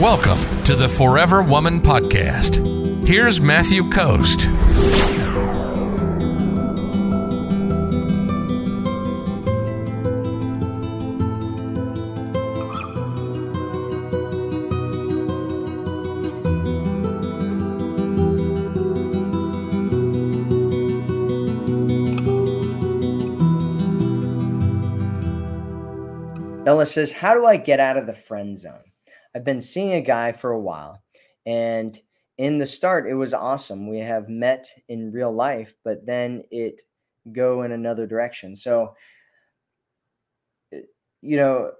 Welcome to the Forever Woman Podcast. Here's Matthew Coast. Bella says, How do I get out of the friend zone? I've been seeing a guy for a while, and in the start, it was awesome. We have met in real life, but then it go in another direction. So, eh, you know,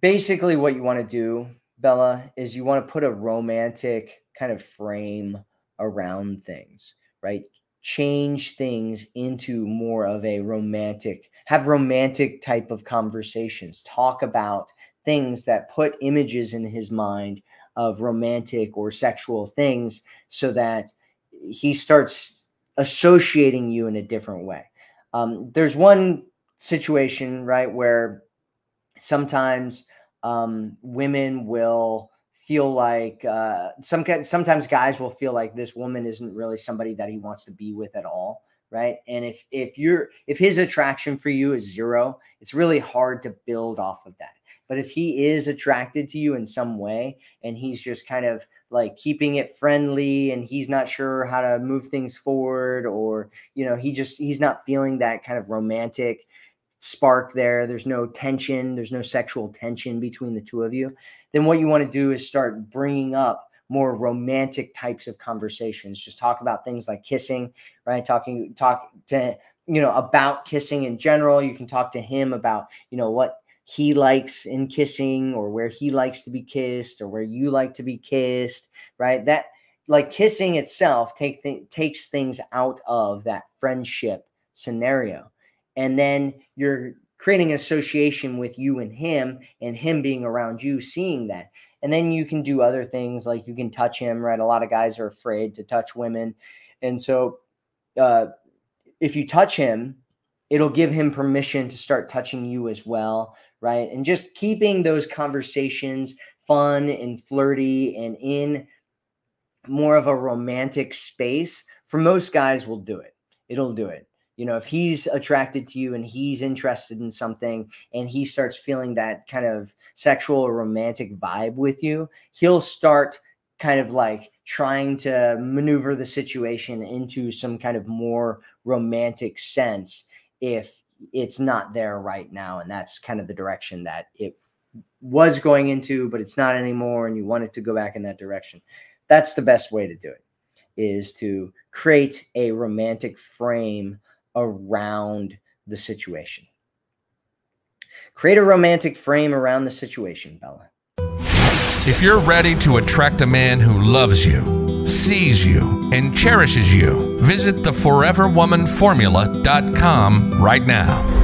basically, what you want to do, Bella, is you want to put a romantic kind of frame around things, right? change things into more of a romantic have romantic type of conversations talk about things that put images in his mind of romantic or sexual things so that he starts associating you in a different way. Um, there's one situation right where sometimes um, women will feel like uh, some sometimes guys will feel like this woman isn't really somebody that he wants to be with at all right? And if if you're if his attraction for you is zero it's really hard to build off of that. But if he is attracted to you in some way and he's just kind of like keeping it friendly and he's not sure how to move things forward or you know he just he's not feeling that kind of romantic spark there there's no tension there's no sexual tension between the two of you then what you want to do is start bringing up more romantic types of conversations. Just talk about things like kissing, right? Talking, talk to, you know, about kissing in general. You can talk to him about, you know, what he likes in kissing or where he likes to be kissed or where you like to be kissed, right? That, like kissing itself take th- takes things out of that friendship scenario and then you're creating an association with you and him and him being around you seeing that. And then you can do other things like you can touch him right? A lot of guys are afraid to touch women. And so uh, if you touch him it'll give him permission to start touching you as well right? And just keeping those conversations fun and flirty and in more of a romantic space for most guys will do it. It'll do it you know if he's attracted to you and he's interested in something and he starts feeling that kind of sexual or romantic vibe with you he'll start kind of like trying to maneuver the situation into some kind of more romantic sense if it's not there right now and that's kind of the direction that it was going into but it's not anymore and you want it to go back in that direction. That's the best way to do it is to create a romantic frame around the situation. Create a romantic frame around the situation, Bella. If you're ready to attract a man who loves you, sees you, and cherishes you, visit theforeverwomanformula.com right now.